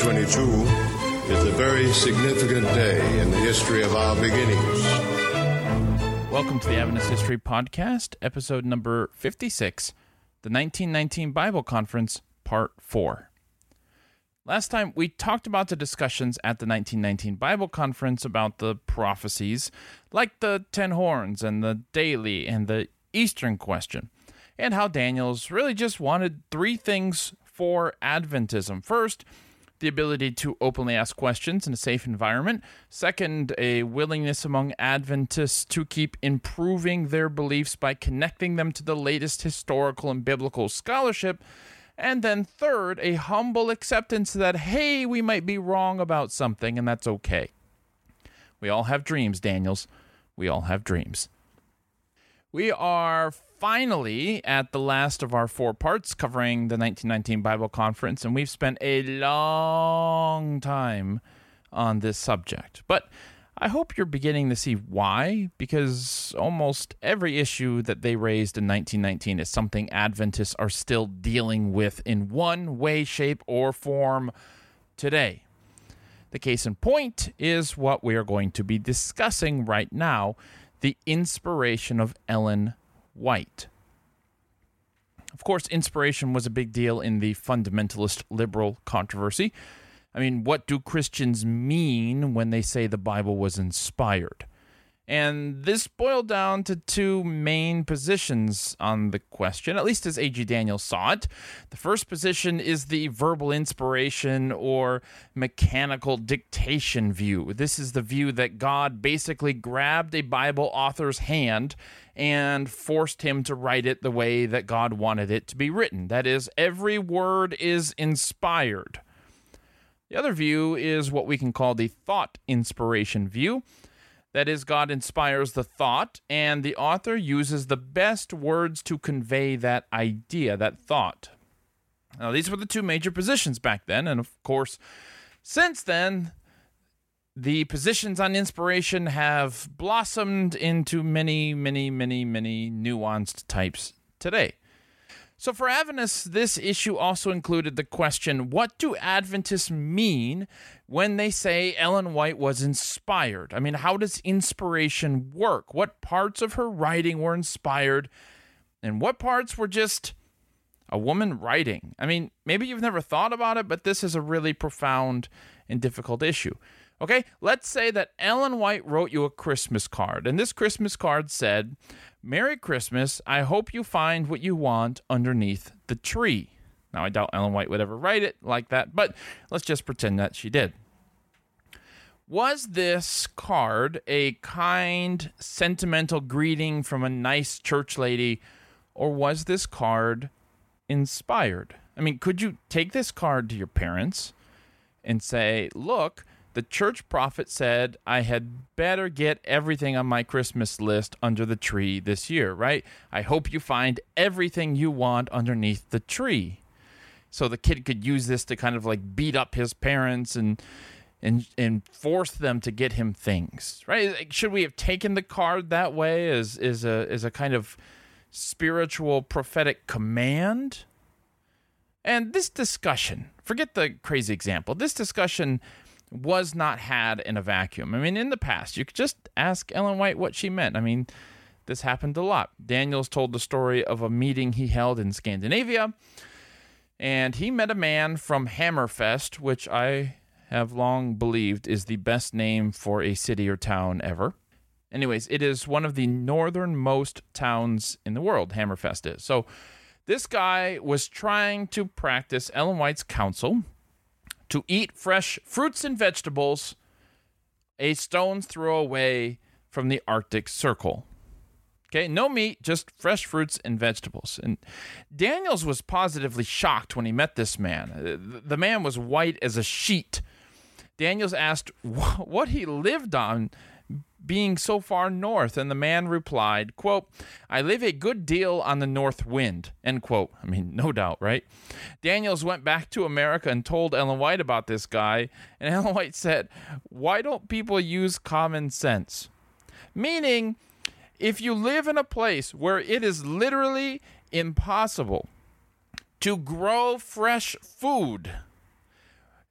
2022 is a very significant day in the history of our beginnings. Welcome to the Adventist History Podcast, episode number 56, the 1919 Bible Conference, Part 4. Last time, we talked about the discussions at the 1919 Bible Conference about the prophecies, like the Ten Horns and the Daily and the Eastern Question, and how Daniells really just wanted three things for Adventism. First, the ability to openly ask questions in a safe environment. Second, a willingness among Adventists to keep improving their beliefs by connecting them to the latest historical and biblical scholarship. And then third, a humble acceptance that, hey, we might be wrong about something, and that's okay. We all have dreams, Daniells. We all have dreams. We are finally at the last of our four parts covering the 1919 Bible Conference, and we've spent a long time on this subject. But I hope you're beginning to see why, because almost every issue that they raised in 1919 is something Adventists are still dealing with in one way, shape, or form today. The case in point is what we are going to be discussing right now the inspiration of Ellen White. Of course, inspiration was a big deal in the fundamentalist liberal controversy. I mean, what do Christians mean when they say the Bible was inspired? And this boiled down to two main positions on the question, at least as A.G. Daniells saw it. The first position is the verbal inspiration or mechanical dictation view. This is the view that God basically grabbed a Bible author's hand and forced him to write it the way that God wanted it to be written. That is, every word is inspired. The other view is what we can call the thought inspiration view. That is, God inspires the thought, and the author uses the best words to convey that idea, that thought. Now, these were the two major positions back then, and of course, since then, the positions on inspiration have blossomed into many, many, many, many nuanced types today. So, for Adventists, this issue also included the question what do Adventists mean when they say Ellen White was inspired? I mean, how does inspiration work? What parts of her writing were inspired, and what parts were just a woman writing? I mean, maybe you've never thought about it, but this is a really profound and difficult issue. Okay, let's say that Ellen White wrote you a Christmas card, and this Christmas card said, Merry Christmas. I hope you find what you want underneath the tree. Now, I doubt Ellen White would ever write it like that, but let's just pretend that she did. Was this card a kind, sentimental greeting from a nice church lady, or was this card inspired? I mean, could you take this card to your parents and say, look, the church prophet said I had better get everything on my Christmas list under the tree this year, right? I hope you find everything you want underneath the tree. So the kid could use this to kind of like beat up his parents and and and force them to get him things, right? Should we have taken the card that way as is a as a kind of spiritual prophetic command? And this discussion, forget the crazy example. This discussion was not had in a vacuum. I mean, in the past, you could just ask Ellen White what she meant. I mean, this happened a lot. Daniells told the story of a meeting he held in Scandinavia, and he met a man from Hammerfest, which I have long believed is the best name for a city or town ever. Anyways, it is one of the northernmost towns in the world, Hammerfest is. So, this guy was trying to practice Ellen White's counsel to eat fresh fruits and vegetables a stone's throw away from the Arctic Circle. Okay, no meat, just fresh fruits and vegetables. And Daniells was positively shocked when he met this man. Uh, the man was white as a sheet. Daniells asked what he lived on being so far north? And the man replied, quote, I live a good deal on the north wind, end quote. I mean, no doubt, right? Daniells went back to America and told Ellen White about this guy, and Ellen White said, Why don't people use common sense? Meaning, if you live in a place where it is literally impossible to grow fresh food,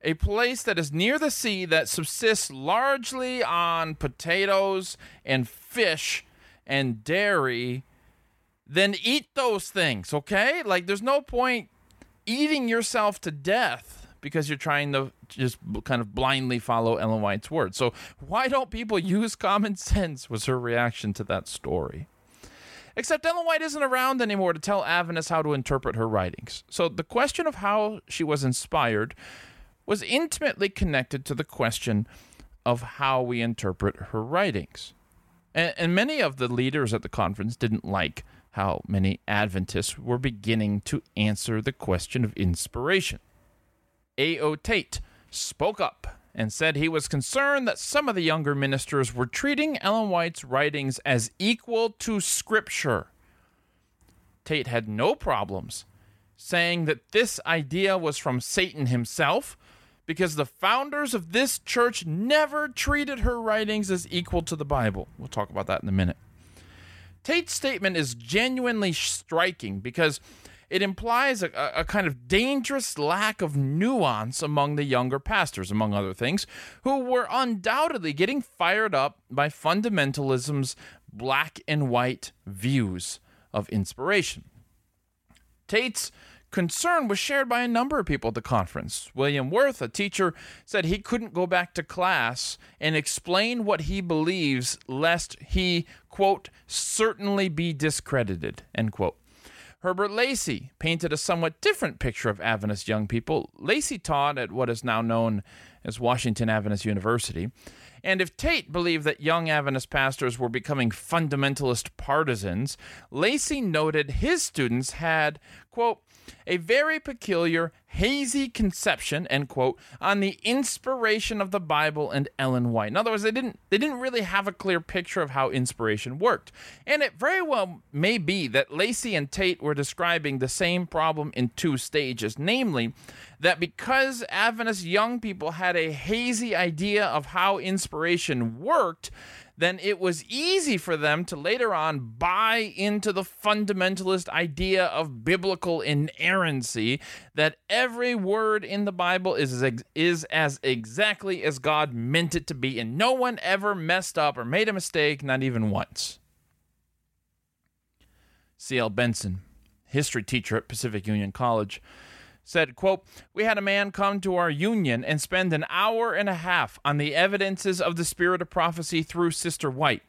a place that is near the sea that subsists largely on potatoes and fish and dairy, then eat those things, okay? Like, there's no point eating yourself to death because you're trying to just kind of blindly follow Ellen White's words. So, why don't people use common sense? Was her reaction to that story. Except Ellen White isn't around anymore to tell Adventists how to interpret her writings. So, the question of how she was inspired was intimately connected to the question of how we interpret her writings. And, and many of the leaders at the conference didn't like how many Adventists were beginning to answer the question of inspiration. A.O. Tait spoke up and said he was concerned that some of the younger ministers were treating Ellen White's writings as equal to Scripture. Tait had no problems saying that this idea was from Satan himself because the founders of this church never treated her writings as equal to the Bible. We'll talk about that in a minute. Tait's statement is genuinely striking because it implies a, a, kind of dangerous lack of nuance among the younger pastors, among other things, who were undoubtedly getting fired up by fundamentalism's black and white views of inspiration. Tait's concern was shared by a number of people at the conference. William Worth, a teacher, said he couldn't go back to class and explain what he believes lest he, quote, certainly be discredited, end quote. Herbert Lacey painted a somewhat different picture of Adventist young people. Lacey taught at what is now known as Washington Adventist University. And if Tait believed that young Adventist pastors were becoming fundamentalist partisans, Lacey noted his students had, quote, a very peculiar, hazy conception, end quote, on the inspiration of the Bible and Ellen White. In other words, they didn't they didn't really have a clear picture of how inspiration worked. And it very well may be that Lacey and Tait were describing the same problem in two stages, namely that because Adventist young people had a hazy idea of how inspiration worked, then it was easy for them to later on buy into the fundamentalist idea of biblical inerrancy that every word in the Bible is as, is as exactly as God meant it to be, and no one ever messed up or made a mistake, not even once. C.L. Benson, history teacher at Pacific Union College, said, quote, We had a man come to our union and spend an hour and a half on the evidences of the spirit of prophecy through Sister White.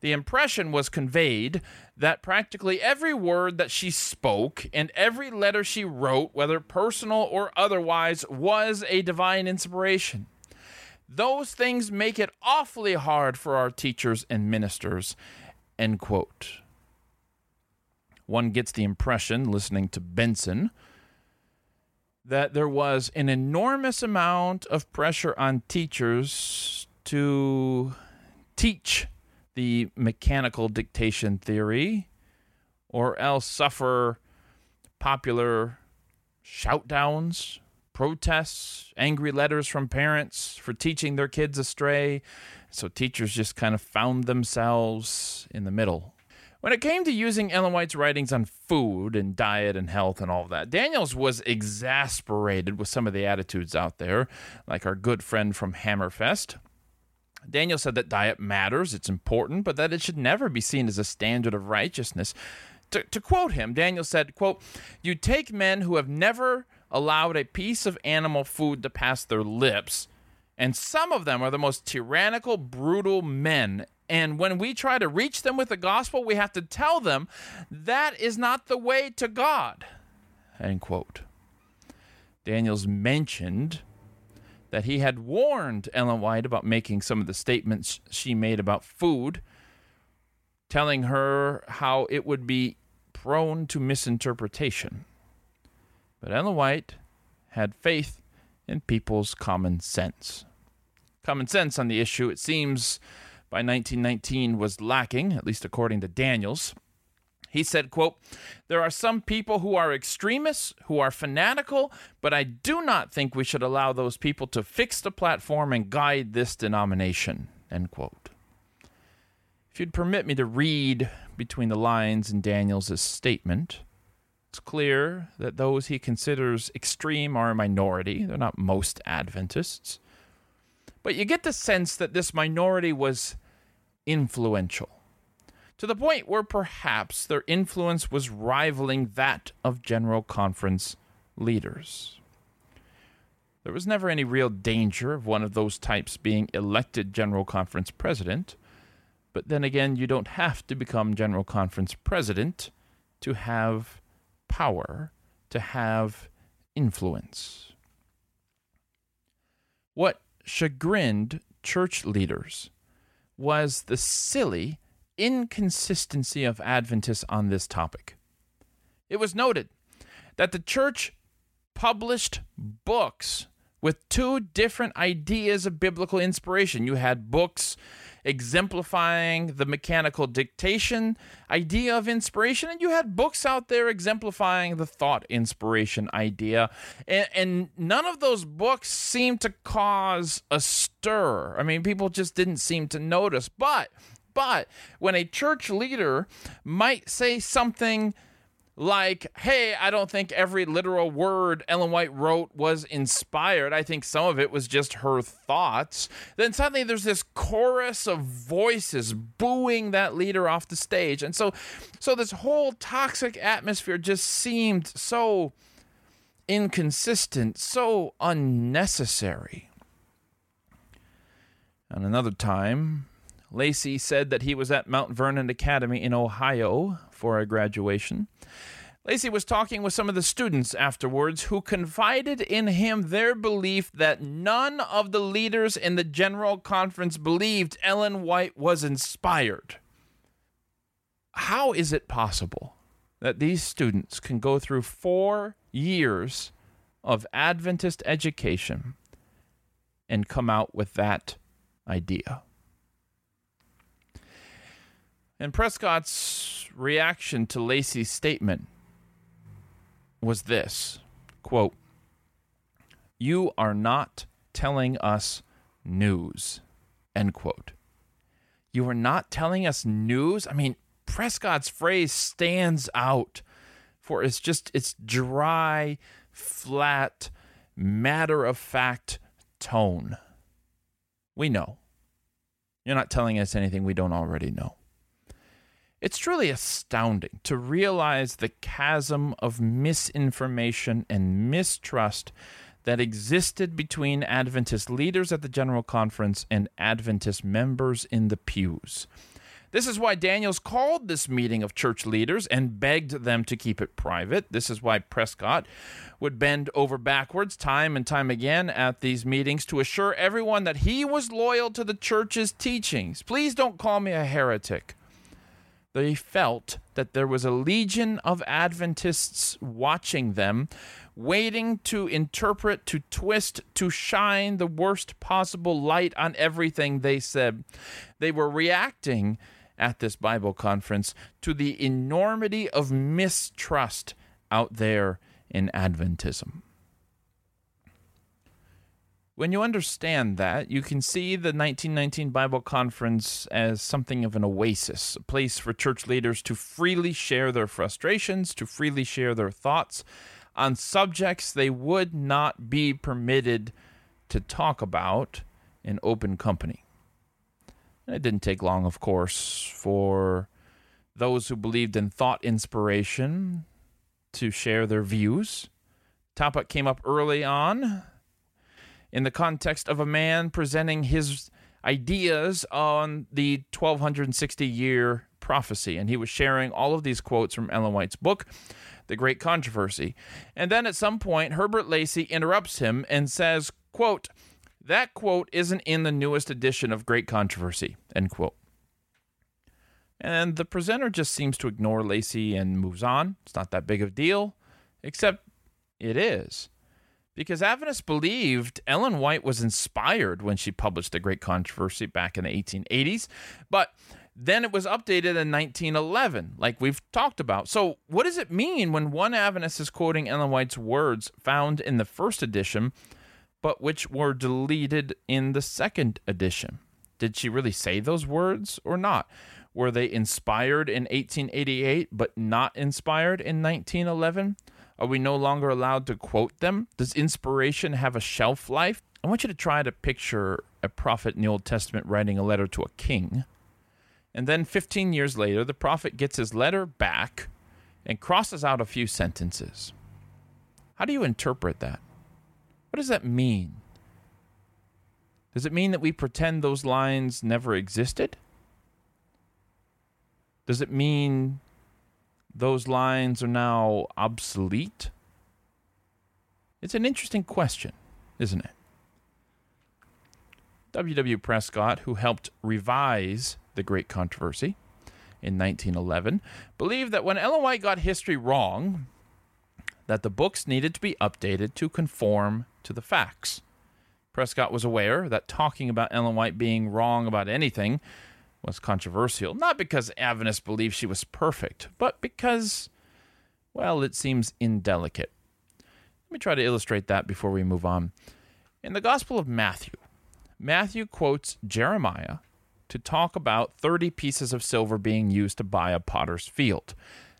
The impression was conveyed that practically every word that she spoke and every letter she wrote, whether personal or otherwise, was a divine inspiration. Those things make it awfully hard for our teachers and ministers. End quote. One gets the impression, listening to Benson, that there was an enormous amount of pressure on teachers to teach the mechanical dictation theory or else suffer popular shoutdowns, protests, angry letters from parents for teaching their kids astray. So teachers just kind of found themselves in the middle when it came to using Ellen White's writings on food and diet and health and all of that, Daniells was exasperated with some of the attitudes out there, like our good friend from Hammerfest. Daniel said that diet matters, it's important, but that it should never be seen as a standard of righteousness. To, to quote him, Daniel said, quote, You take men who have never allowed a piece of animal food to pass their lips, and some of them are the most tyrannical, brutal men and when we try to reach them with the gospel, we have to tell them that is not the way to God. End quote. Daniells mentioned that he had warned Ellen White about making some of the statements she made about food, telling her how it would be prone to misinterpretation. But Ellen White had faith in people's common sense. Common sense on the issue, it seems, by 1919 was lacking, at least according to Daniells. He said, quote, There are some people who are extremists, who are fanatical, but I do not think we should allow those people to fix the platform and guide this denomination, end quote. If you'd permit me to read between the lines in Daniells' statement, It's clear that those he considers extreme are a minority. They're not most Adventists. But you get the sense that this minority was influential to the point where perhaps their influence was rivaling that of General Conference leaders. There was never any real danger of one of those types being elected General Conference president, but then again, you don't have to become General Conference president to have power, to have influence. What chagrined church leaders was the silly inconsistency of Adventists on this topic. It was noted that the church published books with two different ideas of biblical inspiration. You had books exemplifying the mechanical dictation idea of inspiration, and you had books out there exemplifying the thought inspiration idea. And, and none of those books seemed to cause a stir. I mean, people just didn't seem to notice. But, but when a church leader might say something like, hey, I don't think every literal word Ellen White wrote was inspired. I think some of it was just her thoughts. Then suddenly there's this chorus of voices booing that leader off the stage. And so so this whole toxic atmosphere just seemed so inconsistent, so unnecessary. And another time, Lacey said that he was at Mount Vernon Academy in Ohio for a graduation. Lacey was talking with some of the students afterwards who confided in him their belief that none of the leaders in the General Conference believed Ellen White was inspired. How is it possible that these students can go through four years of Adventist education and come out with that idea? And Prescott's reaction to Lacey's statement was this quote, You are not telling us news, end quote. You are not telling us news? I mean, Prescott's phrase stands out for it's just it's dry, flat, matter of fact tone. We know. You're not telling us anything we don't already know. It's truly astounding to realize the chasm of misinformation and mistrust that existed between Adventist leaders at the General Conference and Adventist members in the pews. This is why Daniells called this meeting of church leaders and begged them to keep it private. This is why Prescott would bend over backwards time and time again at these meetings to assure everyone that he was loyal to the church's teachings. Please don't call me a heretic they felt that there was a legion of Adventists watching them, waiting to interpret, to twist, to shine the worst possible light on everything they said. They were reacting at this Bible conference to the enormity of mistrust out there in Adventism. When you understand that, you can see the 1919 Bible Conference as something of an oasis, a place for church leaders to freely share their frustrations, to freely share their thoughts on subjects they would not be permitted to talk about in open company. And it didn't take long, of course, for those who believed in thought inspiration to share their views. Topic came up early on in the context of a man presenting his ideas on the 1260 year prophecy. And he was sharing all of these quotes from Ellen White's book, The Great Controversy. And then at some point, Herbert Lacey interrupts him and says, quote, that quote isn't in the newest edition of Great Controversy, end quote. And the presenter just seems to ignore Lacey and moves on. It's not that big of a deal, except it is because Adventists believed Ellen White was inspired when she published The Great Controversy back in the 1880s, but then it was updated in 1911, like we've talked about. So, what does it mean when one Adventist is quoting Ellen White's words found in the first edition, but which were deleted in the second edition? Did she really say those words or not? Were they inspired in 1888 but not inspired in 1911? Are we no longer allowed to quote them? Does inspiration have a shelf life? I want you to try to picture a prophet in the Old Testament writing a letter to a king. And then 15 years later, the prophet gets his letter back and crosses out a few sentences. How do you interpret that? What does that mean? Does it mean that we pretend those lines never existed? Does it mean those lines are now obsolete? It's an interesting question, isn't it? W.W. Prescott, who helped revise the Great Controversy in 1911, believed that when Ellen White got history wrong, that the books needed to be updated to conform to the facts. Prescott was aware that talking about Ellen White being wrong about anything was controversial, not because Adventists believed she was perfect, but because, well, it seems indelicate. Let me try to illustrate that before we move on. In the Gospel of Matthew, Matthew quotes Jeremiah to talk about 30 pieces of silver being used to buy a potter's field.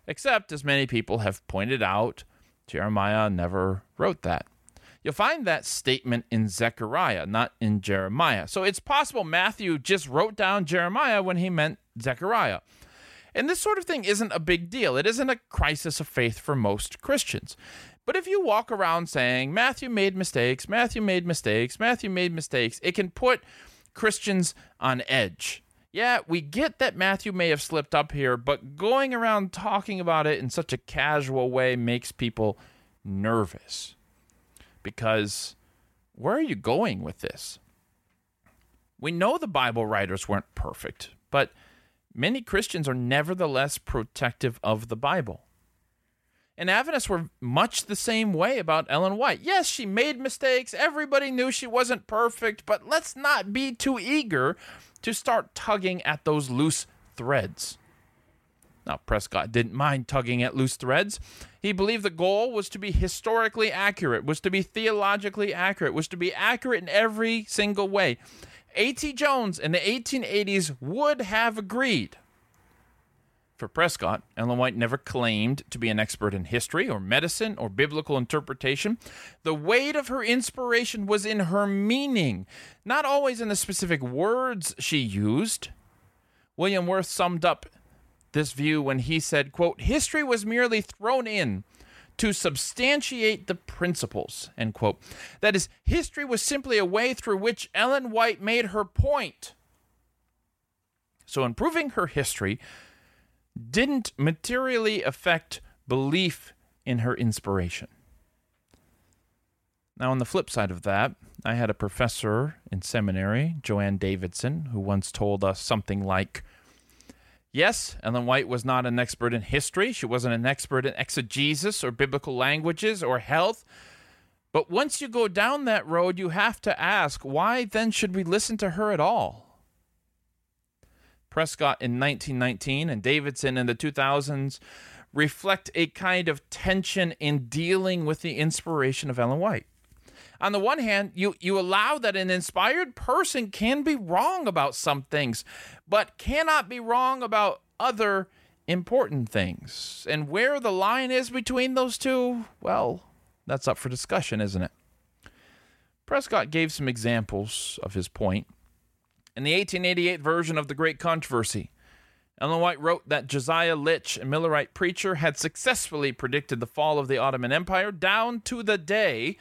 Except, as many people have pointed out, Jeremiah never wrote that. You'll find that statement in Zechariah, not in Jeremiah. So it's possible Matthew just wrote down Jeremiah when he meant Zechariah. And this sort of thing isn't a big deal. It isn't a crisis of faith for most Christians. But if you walk around saying, Matthew made mistakes, Matthew made mistakes, Matthew made mistakes, it can put Christians on edge. Yeah, we get that Matthew may have slipped up here, but going around talking about it in such a casual way makes people nervous because where are you going with this? We know the Bible writers weren't perfect, but many Christians are nevertheless protective of the Bible. And Adventists were much the same way about Ellen White. Yes, she made mistakes. Everybody knew she wasn't perfect, but let's not be too eager to start tugging at those loose threads. Now, Prescott didn't mind tugging at loose threads. He believed the goal was to be historically accurate, was to be theologically accurate, was to be accurate in every single way. A.T. Jones in the 1880s would have agreed. For Prescott, Ellen White never claimed to be an expert in history or medicine or biblical interpretation. The weight of her inspiration was in her meaning, not always in the specific words she used. William Worth summed up this view when he said, quote, history was merely thrown in to substantiate the principles, end quote. That is, history was simply a way through which Ellen White made her point. So, improving her history didn't materially affect belief in her inspiration. Now, on the flip side of that, I had a professor in seminary, Jo Ann Davidson, who once told us something like, Yes, Ellen White was not an expert in history. She wasn't an expert in exegesis or biblical languages or health. But once you go down that road, you have to ask why then should we listen to her at all? Prescott in 1919 and Davidson in the 2000s reflect a kind of tension in dealing with the inspiration of Ellen White on the one hand, you you allow that an inspired person can be wrong about some things, but cannot be wrong about other important things. And where the line is between those two, well, that's up for discussion, isn't it? Prescott gave some examples of his point. In the 1888 version of The Great Controversy, Ellen White wrote that Josiah Litch, a Millerite preacher, had successfully predicted the fall of the Ottoman Empire down to the day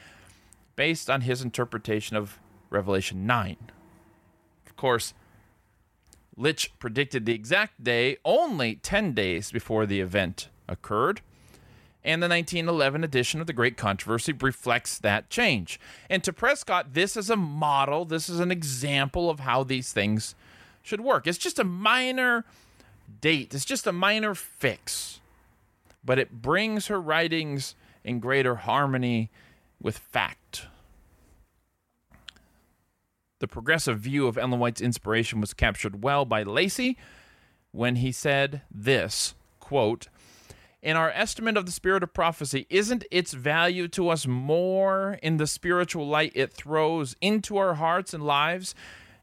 based on his interpretation of Revelation 9. Of course, Litch predicted the exact day only 10 days before the event occurred, and the 1911 edition of The Great Controversy reflects that change. And to Prescott, this is a model, this is an example of how these things should work. It's just a minor date, it's just a minor fix, but it brings her writings in greater harmony with fact. The progressive view of Ellen White's inspiration was captured well by Lacey when he said this quote, in our estimate of the spirit of prophecy, isn't its value to us more in the spiritual light it throws into our hearts and lives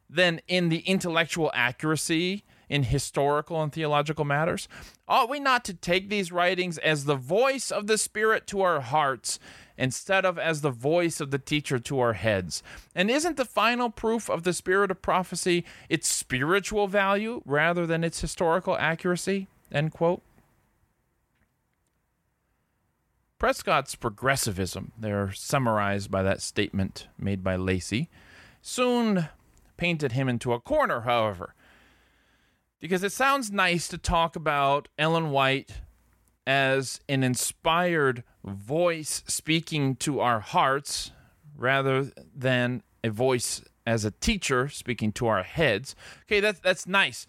than in the intellectual accuracy in historical and theological matters? Ought we not to take these writings as the voice of the Spirit to our hearts instead of as the voice of the teacher to our heads? And isn't the final proof of the spirit of prophecy its spiritual value rather than its historical accuracy? End quote. Prescott's progressivism, they're summarized by that statement made by Lacey, soon painted him into a corner, however. Because it sounds nice to talk about Ellen White as an inspired voice speaking to our hearts rather than a voice as a teacher speaking to our heads. Okay, that's that's nice.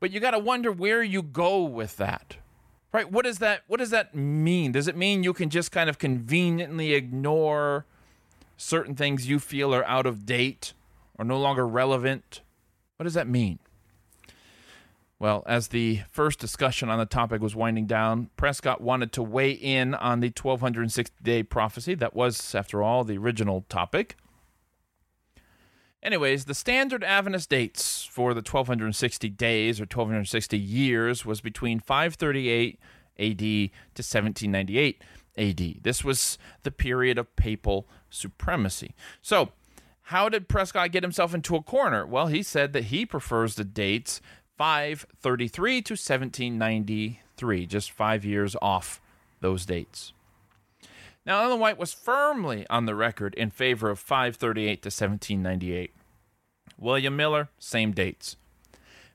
But you got to wonder where you go with that. Right? What does that what does that mean? Does it mean you can just kind of conveniently ignore certain things you feel are out of date or no longer relevant? What does that mean? Well, as the first discussion on the topic was winding down, Prescott wanted to weigh in on the 1260 day prophecy. That was, after all, the original topic. Anyways, the standard Adventist dates for the 1260 days or 1260 years was between 538 AD to 1798 AD. This was the period of papal supremacy. So, how did Prescott get himself into a corner? Well, he said that he prefers the dates 533 to 1793, just five years off those dates. Now, Ellen White was firmly on the record in favor of 538 to 1798. William Miller, same dates.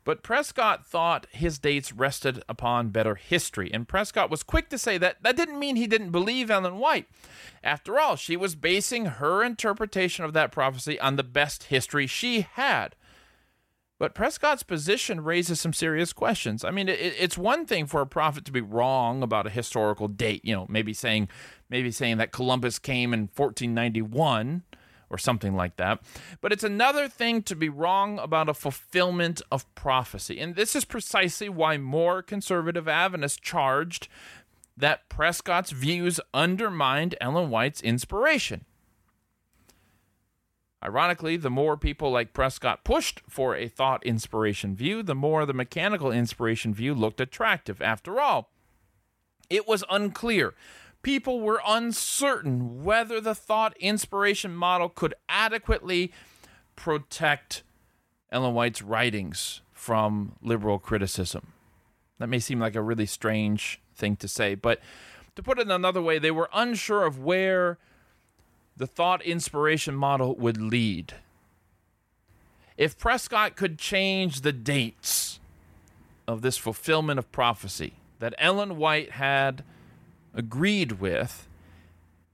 But Prescott thought his dates rested upon better history, and Prescott was quick to say that that didn't mean he didn't believe Ellen White. After all, she was basing her interpretation of that prophecy on the best history she had. But Prescott's position raises some serious questions. I mean, it, it's one thing for a prophet to be wrong about a historical date, you know, maybe saying, maybe saying that Columbus came in 1491 or something like that. But it's another thing to be wrong about a fulfillment of prophecy. And this is precisely why more conservative Adventists charged that Prescott's views undermined Ellen White's inspiration. Ironically, the more people like Prescott pushed for a thought inspiration view, the more the mechanical inspiration view looked attractive. After all, it was unclear. People were uncertain whether the thought inspiration model could adequately protect Ellen White's writings from liberal criticism. That may seem like a really strange thing to say, but to put it another way, they were unsure of where the thought inspiration model would lead. If Prescott could change the dates of this fulfillment of prophecy that Ellen White had agreed with,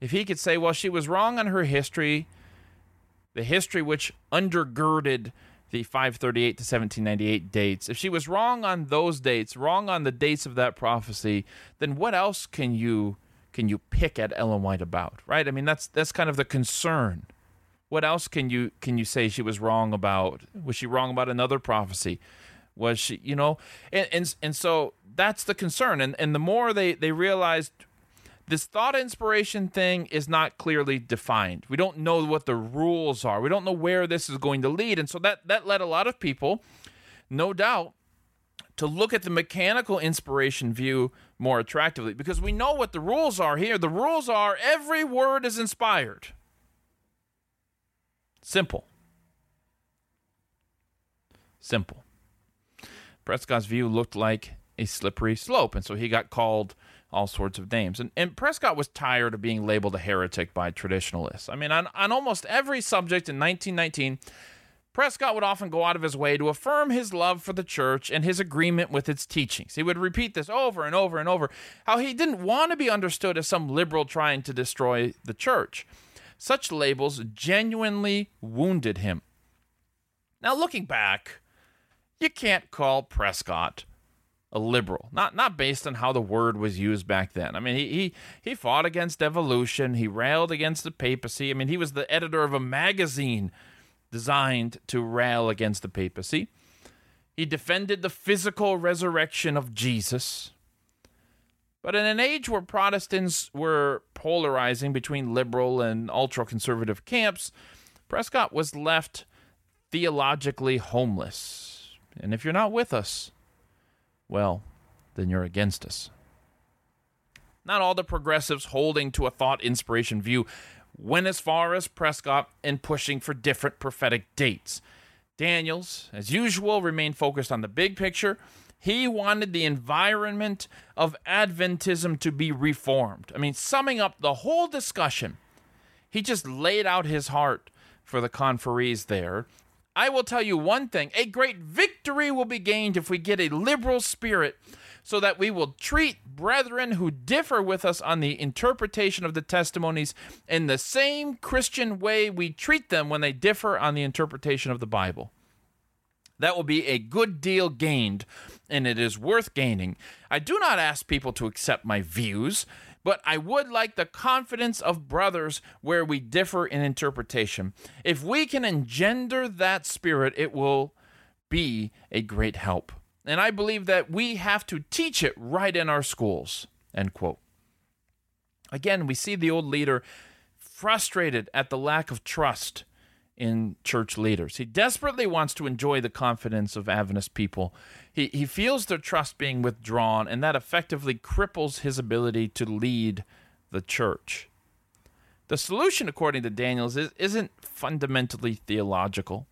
if he could say, well, she was wrong on her history, the history which undergirded the 538 to 1798 dates, if she was wrong on those dates, wrong on the dates of that prophecy, then what else can you can you pick at Ellen White about, right? I mean, that's that's kind of the concern. What else can you can you say she was wrong about? Was she wrong about another prophecy? Was she, you know, and and, and so that's the concern. And and the more they they realized this thought inspiration thing is not clearly defined. We don't know what the rules are. We don't know where this is going to lead. And so that that led a lot of people, no doubt, to look at the mechanical inspiration view more attractively because we know what the rules are here. The rules are every word is inspired. Simple. Simple. Prescott's view looked like a slippery slope, and so he got called all sorts of names. And, and Prescott was tired of being labeled a heretic by traditionalists. I mean, on, on almost every subject in 1919, Prescott would often go out of his way to affirm his love for the church and his agreement with its teachings. He would repeat this over and over and over how he didn't want to be understood as some liberal trying to destroy the church. Such labels genuinely wounded him. Now, looking back, you can't call Prescott a liberal. Not not based on how the word was used back then. I mean, he he, he fought against evolution. He railed against the papacy. I mean, he was the editor of a magazine designed to rail against the papacy. He defended the physical resurrection of Jesus. But in an age where Protestants were polarizing between liberal and ultra conservative camps, Prescott was left theologically homeless. And if you're not with us, well, then you're against us. Not all the progressives holding to a thought inspiration view went as far as Prescott in pushing for different prophetic dates. Daniells, as usual, remained focused on the big picture. He wanted the environment of Adventism to be reformed. I mean, summing up the whole discussion, he just laid out his heart for the conferees there. I will tell you one thing a great victory will be gained if we get a liberal spirit so that we will treat brethren who differ with us on the interpretation of the testimonies in the same Christian way we treat them when they differ on the interpretation of the Bible. That will be a good deal gained, and it is worth gaining. I do not ask people to accept my views, but I would like the confidence of brothers where we differ in interpretation. If we can engender that spirit, it will be a great help. And I believe that we have to teach it right in our schools. End quote. Again, we see the old leader frustrated at the lack of trust in church leaders. He desperately wants to enjoy the confidence of Adventist people. He, he feels their trust being withdrawn, and that effectively cripples his ability to lead the church. The solution, according to Daniells, is, isn't fundamentally theological.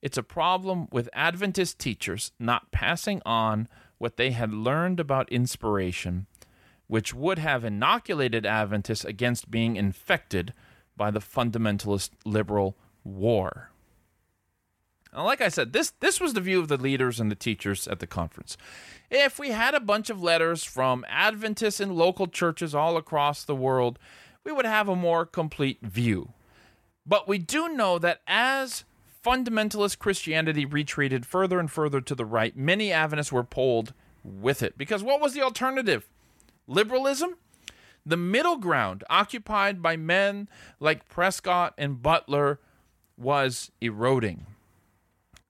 It's a problem with Adventist teachers not passing on what they had learned about inspiration, which would have inoculated Adventists against being infected by the fundamentalist liberal war. Now, like I said, this this was the view of the leaders and the teachers at the conference. If we had a bunch of letters from Adventists in local churches all across the world, we would have a more complete view. But we do know that as fundamentalist Christianity retreated further and further to the right, many Adventists were pulled with it. Because what was the alternative? Liberalism? The middle ground, occupied by men like Prescott and Butler, was eroding.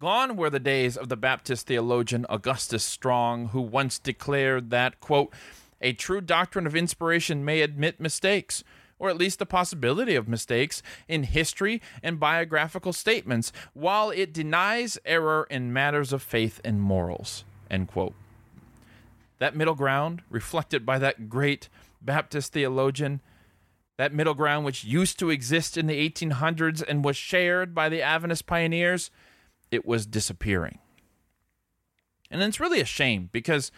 Gone were the days of the Baptist theologian Augustus Strong, who once declared that, quote, a true doctrine of inspiration may admit mistakes, or at least the possibility of mistakes in history and biographical statements, while it denies error in matters of faith and morals. End quote. That middle ground, reflected by that great Baptist theologian, that middle ground which used to exist in the 1800s and was shared by the Adventist pioneers, it was disappearing. And it's really a shame because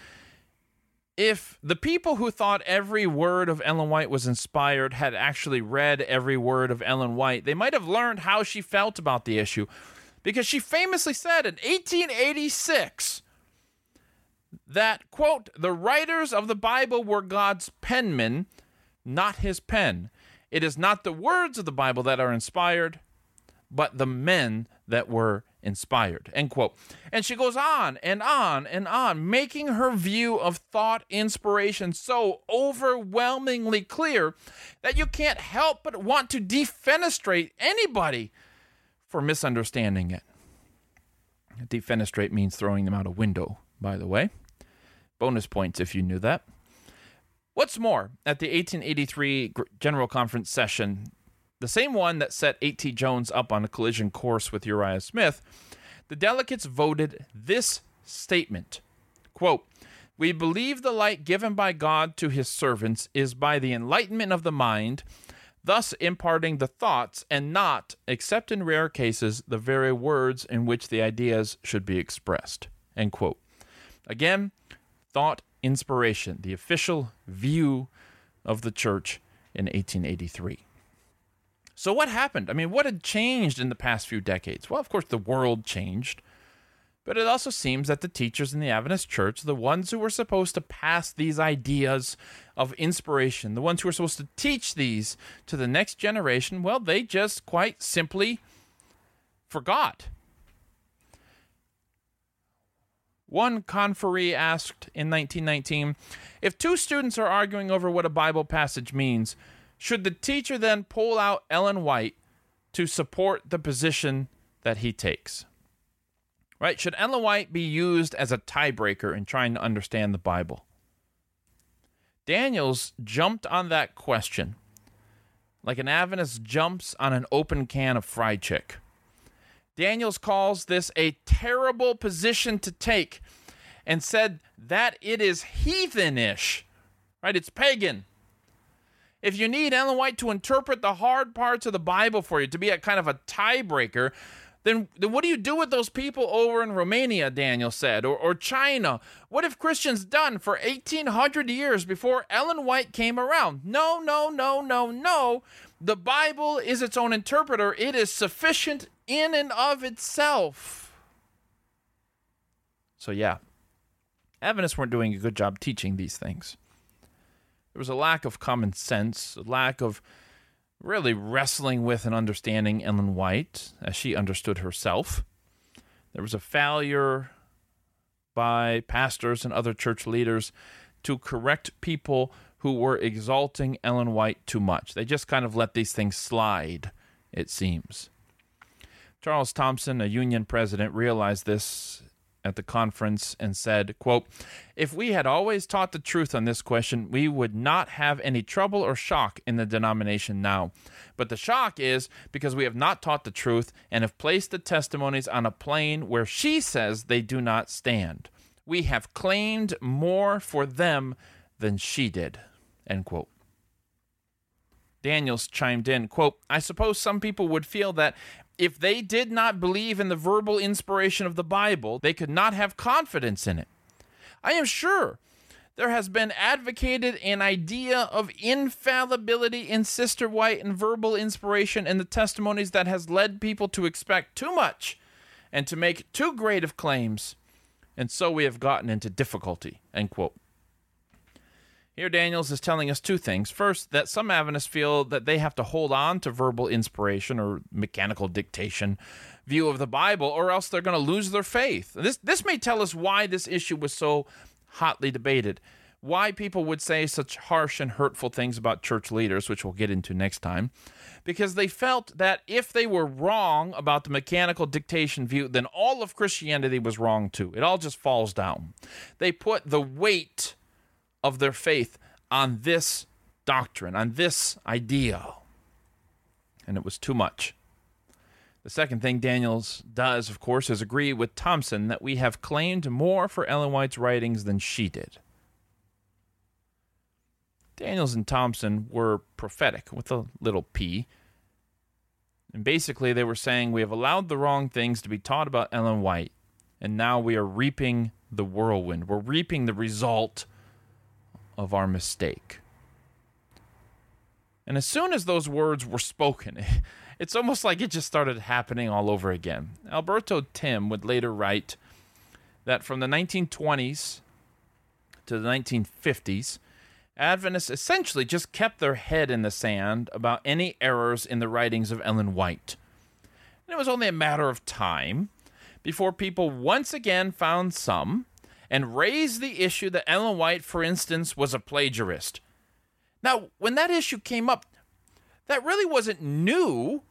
if the people who thought every word of Ellen White was inspired had actually read every word of Ellen White, they might have learned how she felt about the issue. Because she famously said in 1886 that, quote, the writers of the Bible were God's penmen, not his pen. It is not the words of the Bible that are inspired, but the men that were inspired. End quote. And she goes on and on and on, making her view of thought inspiration so overwhelmingly clear that you can't help but want to defenestrate anybody for misunderstanding it. Defenestrate means throwing them out a window, by the way. Bonus points if you knew that. What's more, at the 1883 General Conference session, the same one that set A.T. Jones up on a collision course with Uriah Smith, the delegates voted this statement quote, We believe the light given by God to his servants is by the enlightenment of the mind, thus imparting the thoughts and not, except in rare cases, the very words in which the ideas should be expressed. End quote. Again, thought inspiration, the official view of the church in 1883. So, what happened? I mean, what had changed in the past few decades? Well, of course, the world changed. But it also seems that the teachers in the Adventist church, the ones who were supposed to pass these ideas of inspiration, the ones who were supposed to teach these to the next generation, well, they just quite simply forgot. One conferee asked in 1919 if two students are arguing over what a Bible passage means, should the teacher then pull out Ellen White to support the position that he takes? Right? Should Ellen White be used as a tiebreaker in trying to understand the Bible? Daniells jumped on that question like an Adventist jumps on an open can of fried chick. Daniells calls this a terrible position to take and said that it is heathenish, right? It's pagan. If you need Ellen White to interpret the hard parts of the Bible for you, to be a kind of a tiebreaker, then, then what do you do with those people over in Romania, Daniells said, or, or China? What have Christians done for 1800 years before Ellen White came around? No, no, no, no, no. The Bible is its own interpreter, it is sufficient in and of itself. So, yeah, Adventists weren't doing a good job teaching these things. There was a lack of common sense, a lack of really wrestling with and understanding Ellen White as she understood herself. There was a failure by pastors and other church leaders to correct people who were exalting Ellen White too much. They just kind of let these things slide, it seems. Charles Thompson, a union president, realized this at the conference and said, quote, If we had always taught the truth on this question, we would not have any trouble or shock in the denomination now. But the shock is because we have not taught the truth and have placed the testimonies on a plane where she says they do not stand. We have claimed more for them than she did. End quote. Daniells chimed in, quote, I suppose some people would feel that if they did not believe in the verbal inspiration of the Bible, they could not have confidence in it. I am sure there has been advocated an idea of infallibility in Sister White and verbal inspiration in the testimonies that has led people to expect too much and to make too great of claims, and so we have gotten into difficulty. End quote. Here, Daniells is telling us two things. First, that some Adventists feel that they have to hold on to verbal inspiration or mechanical dictation view of the Bible, or else they're going to lose their faith. This, this may tell us why this issue was so hotly debated, why people would say such harsh and hurtful things about church leaders, which we'll get into next time, because they felt that if they were wrong about the mechanical dictation view, then all of Christianity was wrong too. It all just falls down. They put the weight of their faith on this doctrine, on this idea. And it was too much. The second thing Daniells does, of course, is agree with Thompson that we have claimed more for Ellen White's writings than she did. Daniells and Thompson were prophetic with a little p. And basically, they were saying we have allowed the wrong things to be taught about Ellen White, and now we are reaping the whirlwind. We're reaping the result of our mistake. And as soon as those words were spoken, it's almost like it just started happening all over again. Alberto Timm would later write that from the 1920s to the 1950s, Adventists essentially just kept their head in the sand about any errors in the writings of Ellen White. And it was only a matter of time before people once again found some and raised the issue that Ellen White, for instance, was a plagiarist. Now, when that issue came up, that really wasn't new,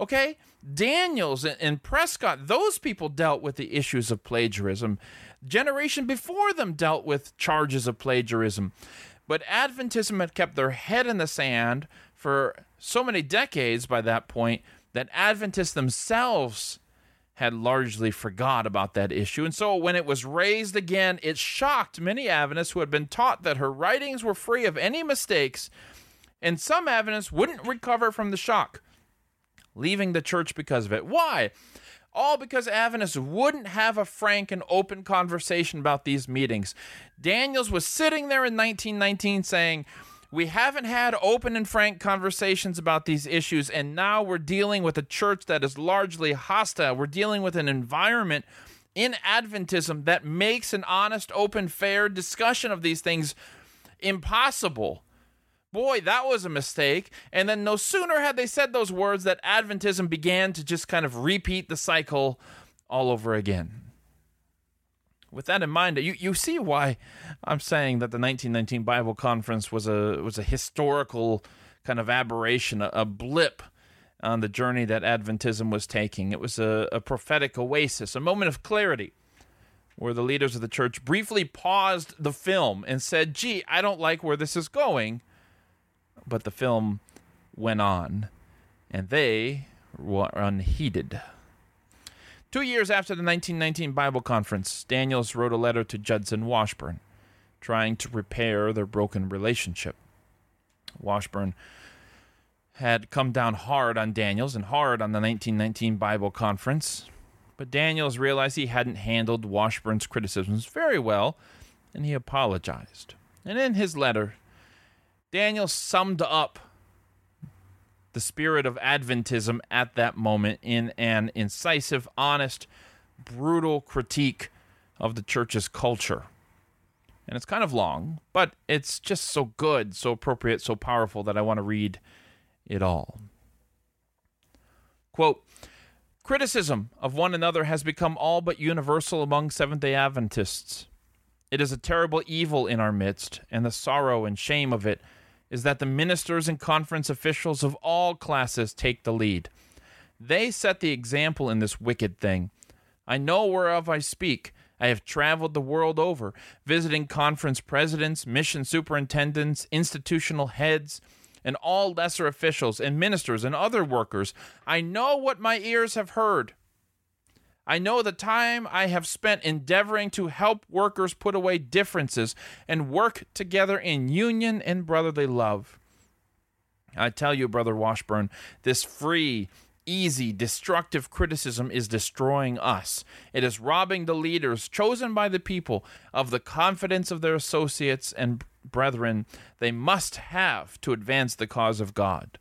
okay? Daniells and Prescott, those people dealt with the issues of plagiarism. Generation before them dealt with charges of plagiarism. But Adventism had kept their head in the sand for so many decades by that point that Adventists themselves had largely forgot about that issue. And so when it was raised again, it shocked many Adventists who had been taught that her writings were free of any mistakes, and some Adventists wouldn't recover from the shock, leaving the church because of it. Why? All because Adventists wouldn't have a frank and open conversation about these meetings. Daniells was sitting there in 1919 saying, we haven't had open and frank conversations about these issues, and now we're dealing with a church that is largely hostile. We're dealing with an environment in Adventism that makes an honest, open, fair discussion of these things impossible. Boy, that was a mistake. And then no sooner had they said those words that Adventism began to just kind of repeat the cycle all over again with that in mind, you, you see why I'm saying that the 1919 Bible Conference was a was a historical kind of aberration, a, a blip on the journey that Adventism was taking. It was a, a prophetic oasis, a moment of clarity, where the leaders of the church briefly paused the film and said, "Gee, I don't like where this is going," but the film went on, and they were unheeded. Two years after the 1919 Bible Conference, Daniells wrote a letter to Judson Washburn, trying to repair their broken relationship. Washburn had come down hard on Daniells and hard on the 1919 Bible Conference, but Daniells realized he hadn't handled Washburn's criticisms very well, and he apologized. And in his letter, Daniells summed up the spirit of Adventism at that moment in an incisive, honest, brutal critique of the church's culture. And it's kind of long, but it's just so good, so appropriate, so powerful that I want to read it all. Quote Criticism of one another has become all but universal among Seventh day Adventists. It is a terrible evil in our midst, and the sorrow and shame of it is that the ministers and conference officials of all classes take the lead. They set the example in this wicked thing. I know whereof I speak. I have traveled the world over, visiting conference presidents, mission superintendents, institutional heads, and all lesser officials and ministers and other workers. I know what my ears have heard. I know the time I have spent endeavoring to help workers put away differences and work together in union and brotherly love. I tell you, Brother Washburn, this free, easy, destructive criticism is destroying us. It is robbing the leaders chosen by the people of the confidence of their associates and brethren they must have to advance the cause of God.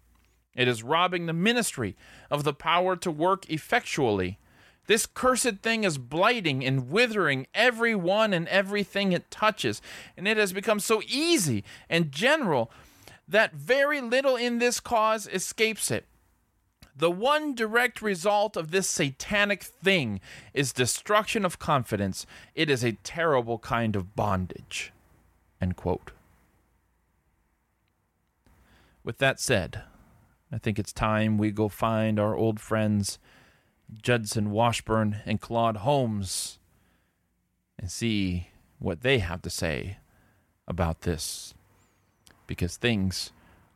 It is robbing the ministry of the power to work effectually this cursed thing is blighting and withering every one and everything it touches. And it has become so easy and general that very little in this cause escapes it. The one direct result of this satanic thing is destruction of confidence. It is a terrible kind of bondage. End quote. With that said, I think it's time we go find our old friends Judson Washburn and Claude Holmes and see what they have to say about this because things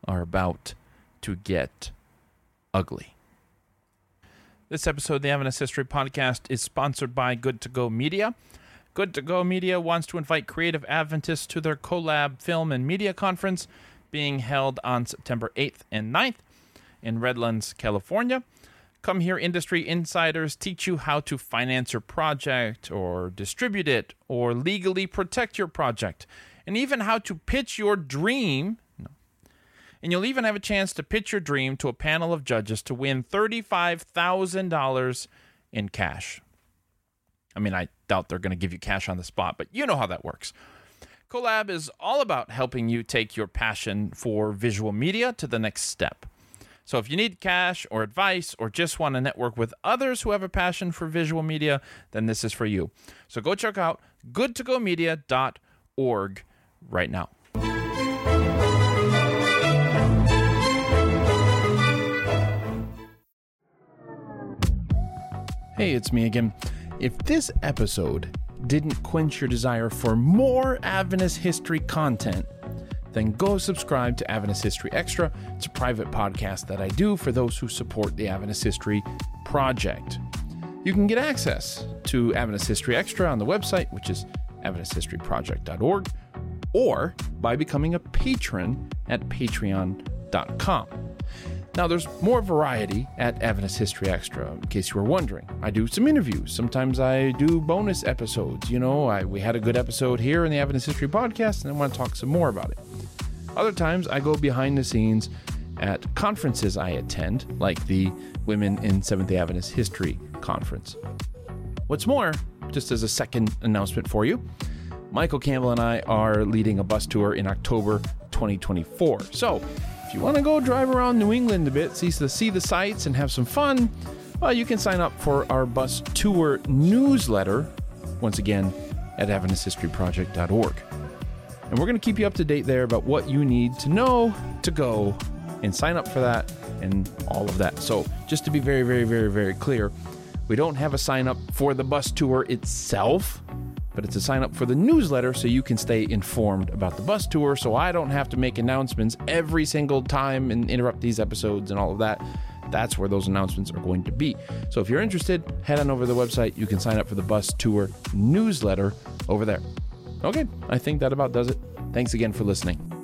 are about to get ugly. This episode of the Adventist History Podcast is sponsored by Good to Go Media. Good to Go Media wants to invite creative Adventists to their collab film and media conference being held on September 8th and 9th in Redlands, California. Come here, industry insiders teach you how to finance your project or distribute it or legally protect your project and even how to pitch your dream. And you'll even have a chance to pitch your dream to a panel of judges to win $35,000 in cash. I mean, I doubt they're going to give you cash on the spot, but you know how that works. Collab is all about helping you take your passion for visual media to the next step. So if you need cash or advice or just want to network with others who have a passion for visual media, then this is for you. So go check out goodtogomedia.org right now. Hey, it's me again. If this episode didn't quench your desire for more Adventist history content, then go subscribe to Adventist History Extra. It's a private podcast that I do for those who support the Adventist History Project. You can get access to Adventist History Extra on the website, which is adventisthistoryproject.org, or by becoming a patron at patreon.com. Now, there's more variety at Adventist History Extra, in case you were wondering. I do some interviews. Sometimes I do bonus episodes. You know, I, we had a good episode here in the Adventist History Podcast, and I want to talk some more about it. Other times, I go behind the scenes at conferences I attend, like the Women in Seventh Adventist History Conference. What's more, just as a second announcement for you, Michael Campbell and I are leading a bus tour in October 2024. So, if you want to go drive around New England a bit, see the, see the sights, and have some fun, well, you can sign up for our bus tour newsletter, once again, at AdventistHistoryProject.org. And we're going to keep you up to date there about what you need to know to go and sign up for that and all of that. So, just to be very, very, very, very clear, we don't have a sign up for the bus tour itself, but it's a sign up for the newsletter so you can stay informed about the bus tour so I don't have to make announcements every single time and interrupt these episodes and all of that. That's where those announcements are going to be. So if you're interested, head on over to the website. You can sign up for the bus tour newsletter over there. Okay, I think that about does it. Thanks again for listening.